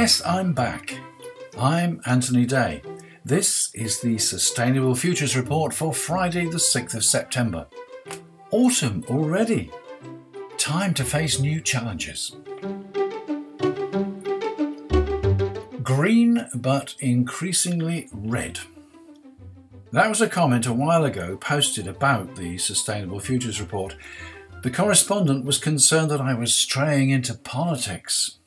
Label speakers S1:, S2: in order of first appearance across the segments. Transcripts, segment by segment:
S1: Yes, I'm back. I'm Anthony Day. This is the Sustainable Futures Report for Friday, the 6th of September. Autumn already. Time to face new challenges. Green but increasingly red. That was a comment a while ago posted about the Sustainable Futures Report. The correspondent was concerned that I was straying into politics.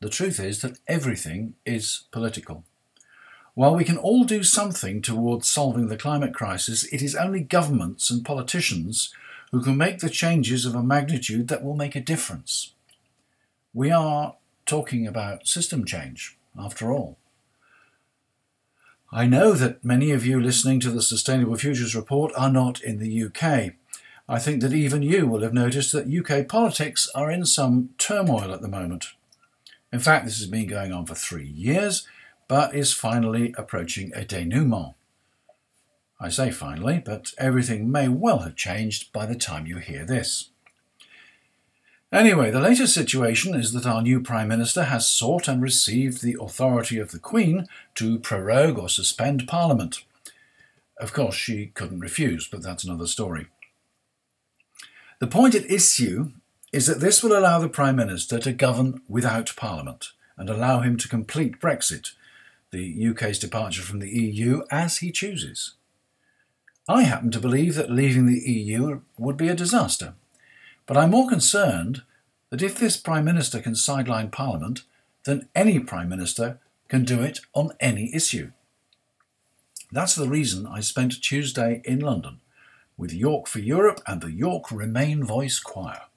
S1: The truth is that everything is political. While we can all do something towards solving the climate crisis, it is only governments and politicians who can make the changes of a magnitude that will make a difference. We are talking about system change, after all. I know that many of you listening to the Sustainable Futures Report are not in the UK. I think that even you will have noticed that UK politics are in some turmoil at the moment. In fact, this has been going on for three years, but is finally approaching a denouement. I say finally, but everything may well have changed by the time you hear this. Anyway, the latest situation is that our new Prime Minister has sought and received the authority of the Queen to prorogue or suspend Parliament. Of course, she couldn't refuse, but that's another story. The point at issue is that this will allow the Prime Minister to govern without Parliament and allow him to complete Brexit, the UK's departure from the EU, as he chooses. I happen to believe that leaving the EU would be a disaster, but I'm more concerned that if this Prime Minister can sideline Parliament, then any Prime Minister can do it on any issue. That's the reason I spent Tuesday in London with York for Europe and the York Remain Voice Choir.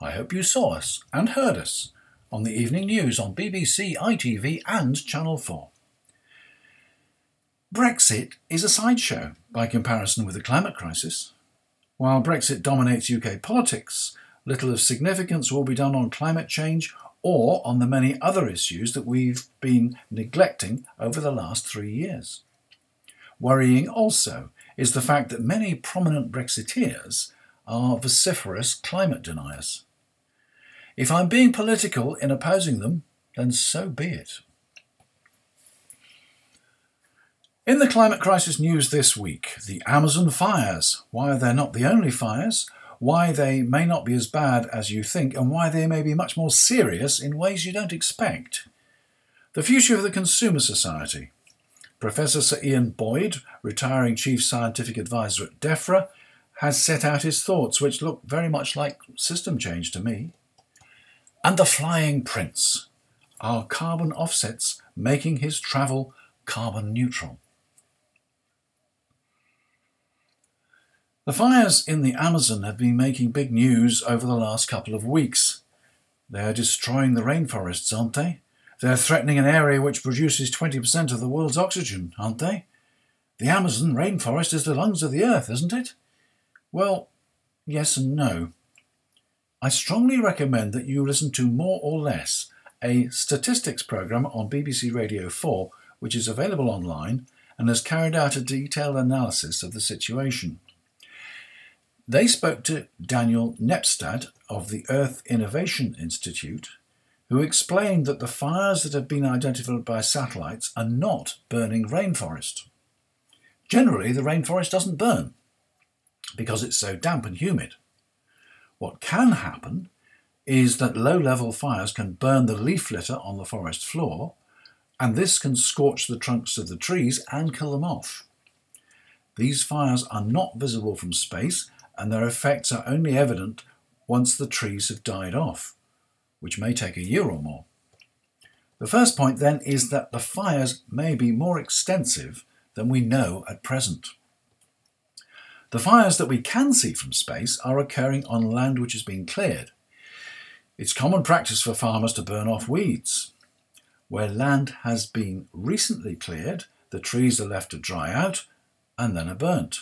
S1: I hope you saw us and heard us on the evening news on BBC, ITV, and Channel 4. Brexit is a sideshow by comparison with the climate crisis. While Brexit dominates UK politics, little of significance will be done on climate change or on the many other issues that we've been neglecting over the last three years. Worrying also is the fact that many prominent Brexiteers are vociferous climate deniers. If I'm being political in opposing them, then so be it. In the climate crisis news this week, the Amazon fires. Why are they're not the only fires, why they may not be as bad as you think, and why they may be much more serious in ways you don't expect. The future of the Consumer Society. Professor Sir Ian Boyd, retiring Chief Scientific Advisor at DEFRA, has set out his thoughts, which look very much like system change to me. And the Flying Prince. Are carbon offsets making his travel carbon neutral? The fires in the Amazon have been making big news over the last couple of weeks. They are destroying the rainforests, aren't they? They're threatening an area which produces 20% of the world's oxygen, aren't they? The Amazon rainforest is the lungs of the earth, isn't it? Well, yes and no. I strongly recommend that you listen to More or Less, a statistics programme on BBC Radio 4, which is available online and has carried out a detailed analysis of the situation. They spoke to Daniel Nepstad of the Earth Innovation Institute, who explained that the fires that have been identified by satellites are not burning rainforest. Generally, the rainforest doesn't burn because it's so damp and humid. What can happen is that low level fires can burn the leaf litter on the forest floor, and this can scorch the trunks of the trees and kill them off. These fires are not visible from space, and their effects are only evident once the trees have died off, which may take a year or more. The first point then is that the fires may be more extensive than we know at present. The fires that we can see from space are occurring on land which has been cleared. It's common practice for farmers to burn off weeds. Where land has been recently cleared, the trees are left to dry out and then are burnt.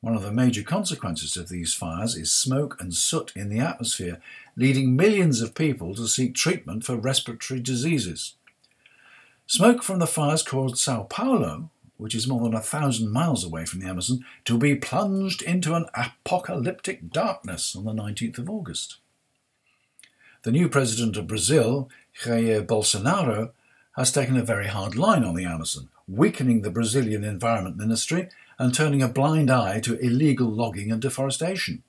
S1: One of the major consequences of these fires is smoke and soot in the atmosphere, leading millions of people to seek treatment for respiratory diseases. Smoke from the fires caused Sao Paulo, which is more than a thousand miles away from the Amazon, to be plunged into an apocalyptic darkness on the 19th of August. The new president of Brazil, Jair Bolsonaro, has taken a very hard line on the Amazon, weakening the Brazilian Environment Ministry and turning a blind eye to illegal logging and deforestation.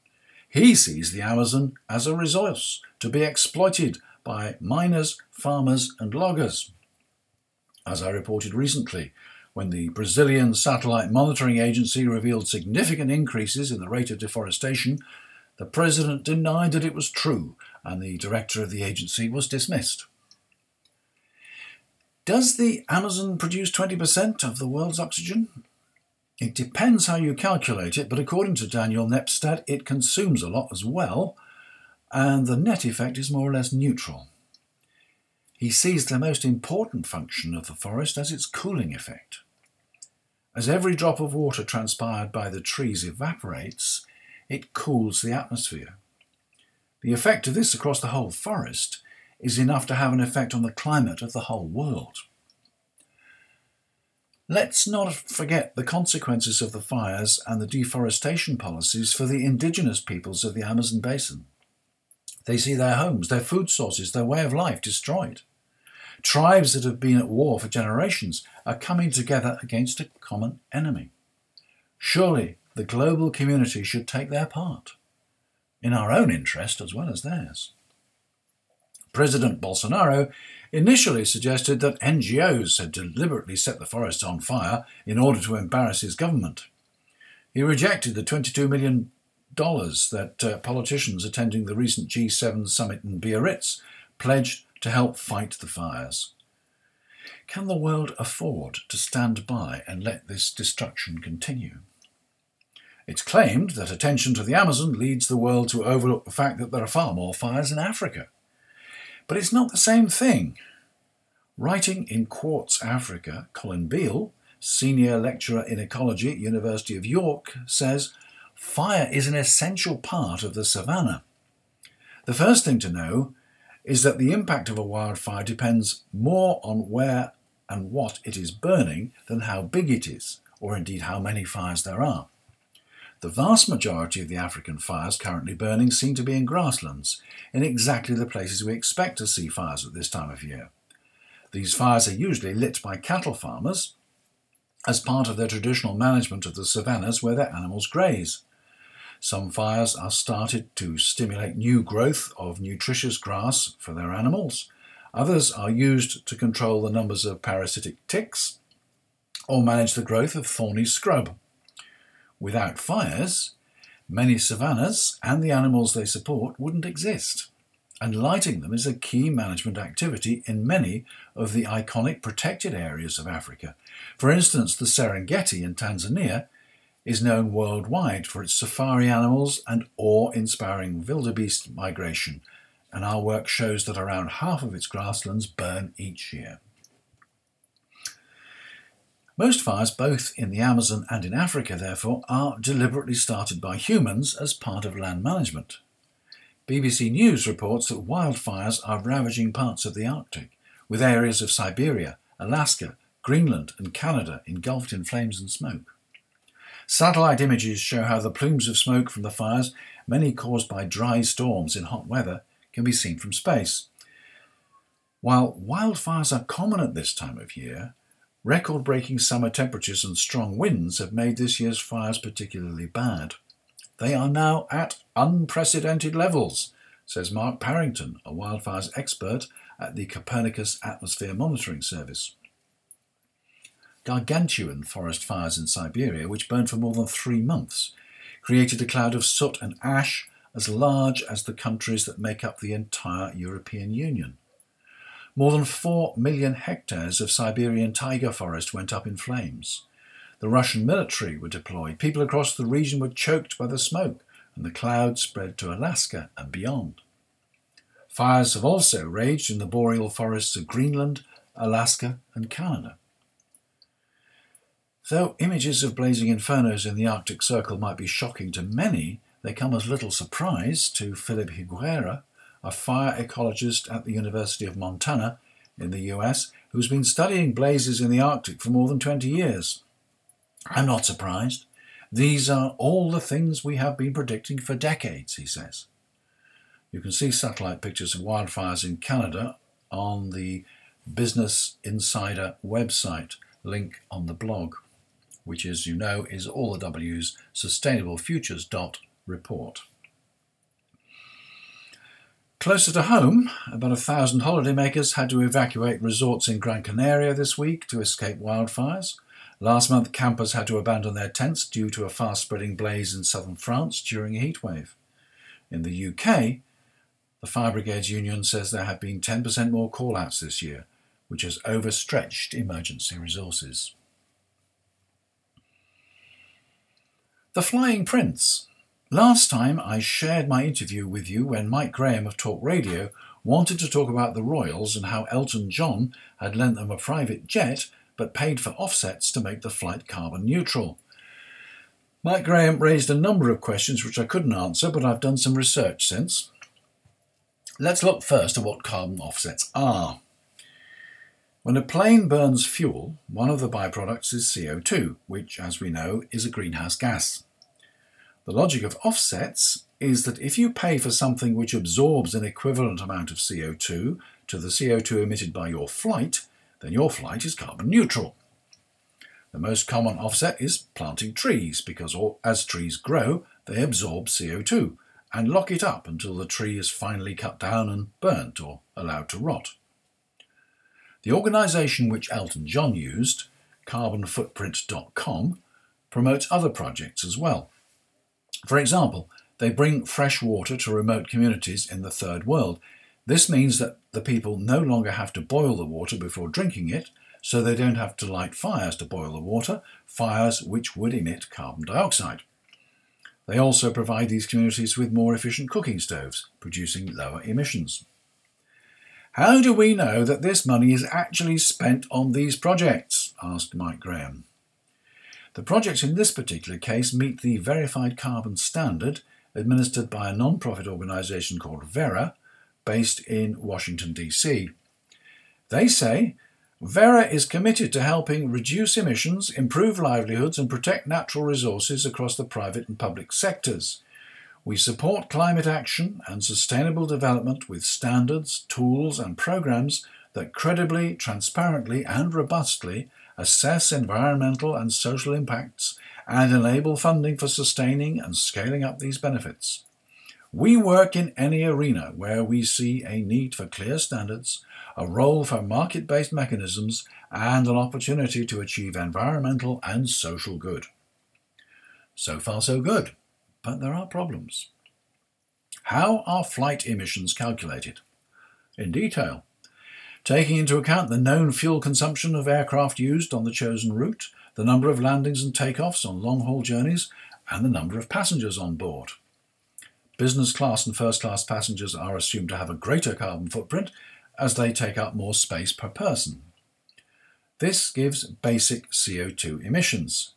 S1: He sees the Amazon as a resource to be exploited by miners, farmers, and loggers. As I reported recently, when the Brazilian Satellite Monitoring Agency revealed significant increases in the rate of deforestation, the president denied that it was true, and the director of the agency was dismissed. Does the Amazon produce 20% of the world's oxygen? It depends how you calculate it, but according to Daniel Nepstad, it consumes a lot as well, and the net effect is more or less neutral. He sees the most important function of the forest as its cooling effect. As every drop of water transpired by the trees evaporates, it cools the atmosphere. The effect of this across the whole forest is enough to have an effect on the climate of the whole world. Let's not forget the consequences of the fires and the deforestation policies for the indigenous peoples of the Amazon basin. They see their homes, their food sources, their way of life destroyed. Tribes that have been at war for generations are coming together against a common enemy. Surely the global community should take their part, in our own interest as well as theirs. President Bolsonaro initially suggested that NGOs had deliberately set the forest on fire in order to embarrass his government. He rejected the $22 million that uh, politicians attending the recent G7 summit in Biarritz pledged to help fight the fires. Can the world afford to stand by and let this destruction continue? It's claimed that attention to the Amazon leads the world to overlook the fact that there are far more fires in Africa. But it's not the same thing. Writing in Quartz Africa, Colin Beale, senior lecturer in ecology at University of York, says fire is an essential part of the savannah. The first thing to know is that the impact of a wildfire depends more on where and what it is burning than how big it is, or indeed how many fires there are. The vast majority of the African fires currently burning seem to be in grasslands, in exactly the places we expect to see fires at this time of year. These fires are usually lit by cattle farmers as part of their traditional management of the savannas where their animals graze. Some fires are started to stimulate new growth of nutritious grass for their animals. Others are used to control the numbers of parasitic ticks or manage the growth of thorny scrub. Without fires, many savannas and the animals they support wouldn't exist. And lighting them is a key management activity in many of the iconic protected areas of Africa. For instance, the Serengeti in Tanzania is known worldwide for its safari animals and awe inspiring wildebeest migration, and our work shows that around half of its grasslands burn each year. Most fires, both in the Amazon and in Africa, therefore, are deliberately started by humans as part of land management. BBC News reports that wildfires are ravaging parts of the Arctic, with areas of Siberia, Alaska, Greenland, and Canada engulfed in flames and smoke. Satellite images show how the plumes of smoke from the fires, many caused by dry storms in hot weather, can be seen from space. While wildfires are common at this time of year, Record breaking summer temperatures and strong winds have made this year's fires particularly bad. They are now at unprecedented levels, says Mark Parrington, a wildfires expert at the Copernicus Atmosphere Monitoring Service. Gargantuan forest fires in Siberia, which burned for more than three months, created a cloud of soot and ash as large as the countries that make up the entire European Union. More than 4 million hectares of Siberian taiga forest went up in flames. The Russian military were deployed. People across the region were choked by the smoke, and the cloud spread to Alaska and beyond. Fires have also raged in the boreal forests of Greenland, Alaska, and Canada. Though images of blazing infernos in the Arctic Circle might be shocking to many, they come as little surprise to Philip Higuera, a fire ecologist at the University of Montana in the US who's been studying blazes in the Arctic for more than 20 years. I'm not surprised. These are all the things we have been predicting for decades, he says. You can see satellite pictures of wildfires in Canada on the Business Insider website, link on the blog, which, as you know, is all the W's sustainablefutures.report. Closer to home, about a thousand holidaymakers had to evacuate resorts in Gran Canaria this week to escape wildfires. Last month, campers had to abandon their tents due to a fast spreading blaze in southern France during a heatwave. In the UK, the Fire Brigades Union says there have been 10% more call outs this year, which has overstretched emergency resources. The Flying Prince. Last time I shared my interview with you when Mike Graham of Talk Radio wanted to talk about the Royals and how Elton John had lent them a private jet but paid for offsets to make the flight carbon neutral. Mike Graham raised a number of questions which I couldn't answer, but I've done some research since. Let's look first at what carbon offsets are. When a plane burns fuel, one of the byproducts is CO2, which, as we know, is a greenhouse gas. The logic of offsets is that if you pay for something which absorbs an equivalent amount of CO2 to the CO2 emitted by your flight, then your flight is carbon neutral. The most common offset is planting trees because as trees grow, they absorb CO2 and lock it up until the tree is finally cut down and burnt or allowed to rot. The organisation which Elton John used, carbonfootprint.com, promotes other projects as well. For example, they bring fresh water to remote communities in the third world. This means that the people no longer have to boil the water before drinking it, so they don't have to light fires to boil the water, fires which would emit carbon dioxide. They also provide these communities with more efficient cooking stoves, producing lower emissions. How do we know that this money is actually spent on these projects? asked Mike Graham. The projects in this particular case meet the Verified Carbon Standard administered by a non profit organisation called Verra, based in Washington, D.C. They say Verra is committed to helping reduce emissions, improve livelihoods, and protect natural resources across the private and public sectors. We support climate action and sustainable development with standards, tools, and programs that credibly, transparently, and robustly assess environmental and social impacts, and enable funding for sustaining and scaling up these benefits. We work in any arena where we see a need for clear standards, a role for market based mechanisms, and an opportunity to achieve environmental and social good. So far, so good, but there are problems. How are flight emissions calculated? In detail, taking into account the known fuel consumption of aircraft used on the chosen route, the number of landings and takeoffs on long haul journeys, and the number of passengers on board. Business class and first class passengers are assumed to have a greater carbon footprint as they take up more space per person. This gives basic CO2 emissions.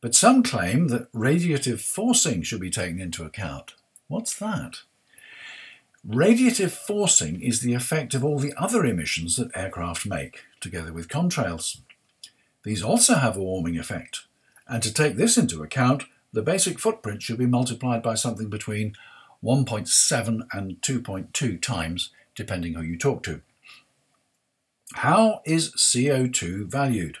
S1: But some claim that radiative forcing should be taken into account. What's that? Radiative forcing is the effect of all the other emissions that aircraft make, together with contrails. These also have a warming effect, and to take this into account, the basic footprint should be multiplied by something between 1.7 and 2.2 times, depending who you talk to. How is CO2 valued?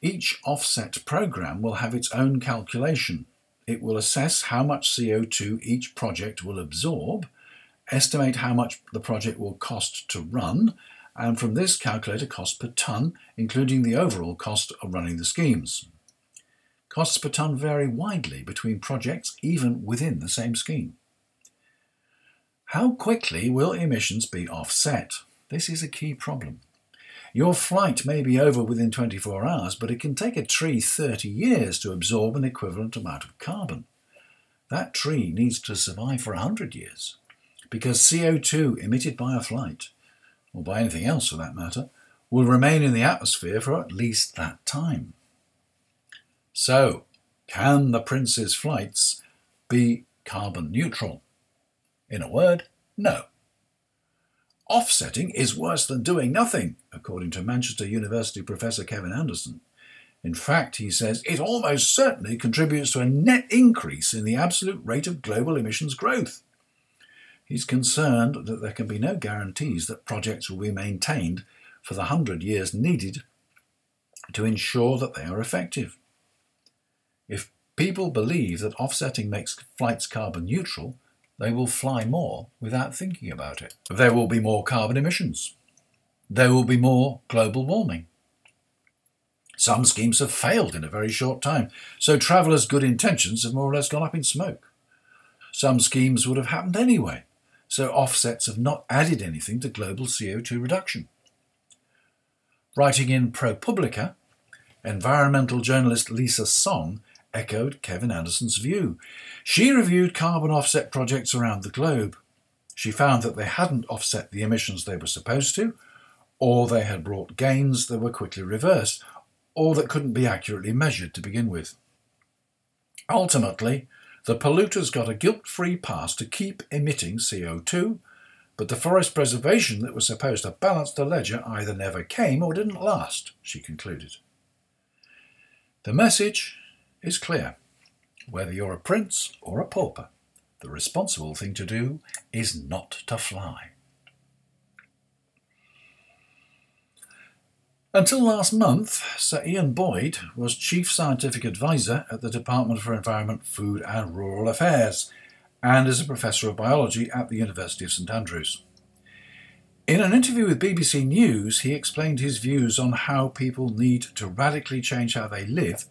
S1: Each offset program will have its own calculation it will assess how much CO2 each project will absorb, estimate how much the project will cost to run, and from this calculate a cost per tonne, including the overall cost of running the schemes. Costs per tonne vary widely between projects, even within the same scheme. How quickly will emissions be offset? This is a key problem. Your flight may be over within 24 hours, but it can take a tree 30 years to absorb an equivalent amount of carbon. That tree needs to survive for 100 years because CO2 emitted by a flight, or by anything else for that matter, will remain in the atmosphere for at least that time. So, can the Prince's flights be carbon neutral? In a word, no. Offsetting is worse than doing nothing, according to Manchester University professor Kevin Anderson. In fact, he says it almost certainly contributes to a net increase in the absolute rate of global emissions growth. He's concerned that there can be no guarantees that projects will be maintained for the hundred years needed to ensure that they are effective. If people believe that offsetting makes flights carbon neutral, they will fly more without thinking about it. There will be more carbon emissions. There will be more global warming. Some schemes have failed in a very short time, so travellers' good intentions have more or less gone up in smoke. Some schemes would have happened anyway, so offsets have not added anything to global CO2 reduction. Writing in ProPublica, environmental journalist Lisa Song echoed Kevin Anderson's view. She reviewed carbon offset projects around the globe. She found that they hadn't offset the emissions they were supposed to, or they had brought gains that were quickly reversed, or that couldn't be accurately measured to begin with. Ultimately, the polluters got a guilt free pass to keep emitting CO2, but the forest preservation that was supposed to balance the ledger either never came or didn't last, she concluded. The message is clear. Whether you're a prince or a pauper, the responsible thing to do is not to fly. Until last month, Sir Ian Boyd was Chief Scientific Advisor at the Department for Environment, Food and Rural Affairs and is a Professor of Biology at the University of St Andrews. In an interview with BBC News, he explained his views on how people need to radically change how they live,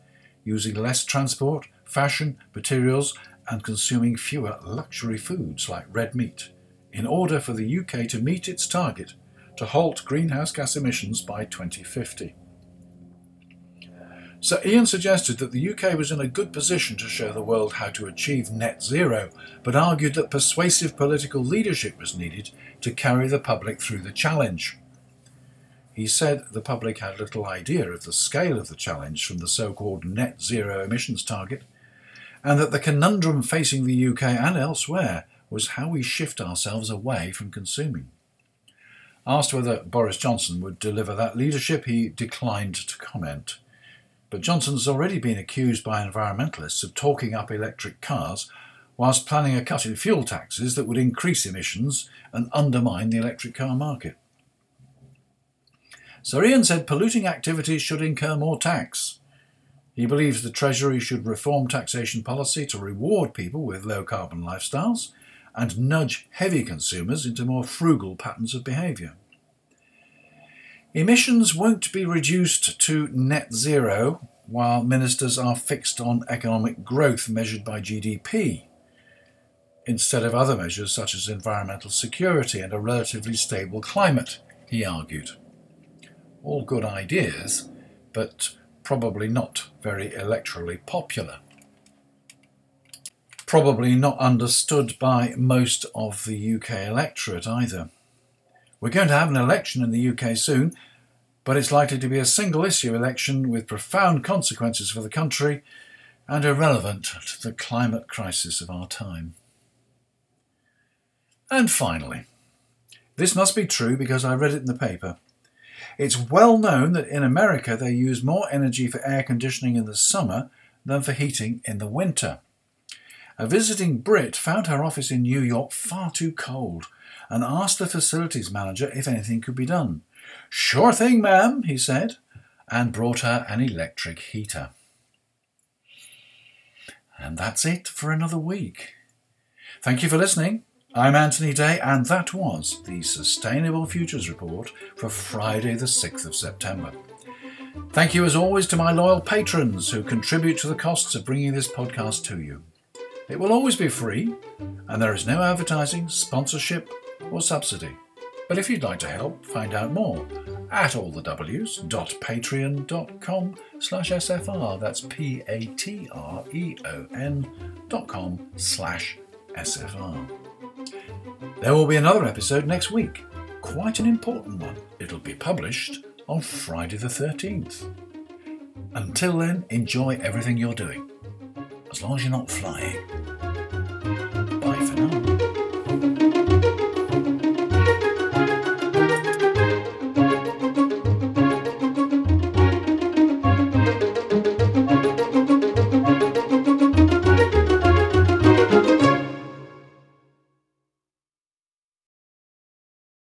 S1: using less transport, fashion, materials, and consuming fewer luxury foods like red meat, in order for the UK to meet its target to halt greenhouse gas emissions by 2050. Sir Ian suggested that the UK was in a good position to show the world how to achieve net zero, but argued that persuasive political leadership was needed to carry the public through the challenge. He said the public had little idea of the scale of the challenge from the so called net zero emissions target, and that the conundrum facing the UK and elsewhere was how we shift ourselves away from consuming. Asked whether Boris Johnson would deliver that leadership, he declined to comment. But Johnson's already been accused by environmentalists of talking up electric cars whilst planning a cut in fuel taxes that would increase emissions and undermine the electric car market. Sir Ian said polluting activities should incur more tax. He believes the Treasury should reform taxation policy to reward people with low carbon lifestyles and nudge heavy consumers into more frugal patterns of behaviour. Emissions won't be reduced to net zero while ministers are fixed on economic growth measured by GDP, instead of other measures such as environmental security and a relatively stable climate, he argued. All good ideas, but probably not very electorally popular probably not understood by most of the UK electorate either. We're going to have an election in the UK soon, but it's likely to be a single issue election with profound consequences for the country and irrelevant to the climate crisis of our time. And finally, this must be true because I read it in the paper. It's well known that in America they use more energy for air conditioning in the summer than for heating in the winter. A visiting Brit found her office in New York far too cold and asked the facilities manager if anything could be done. Sure thing, ma'am, he said, and brought her an electric heater. And that's it for another week. Thank you for listening. I'm Anthony Day, and that was the Sustainable Futures Report for Friday, the 6th of September. Thank you, as always, to my loyal patrons who contribute to the costs of bringing this podcast to you. It will always be free, and there is no advertising, sponsorship, or subsidy. But if you'd like to help find out more, at allthews.patreon.com slash SFR. That's P-A-T-R-E-O-N dot com slash SFR. There will be another episode next week. Quite an important one. It'll be published on Friday the 13th. Until then, enjoy everything you're doing as long as you're not flying. Bye for now.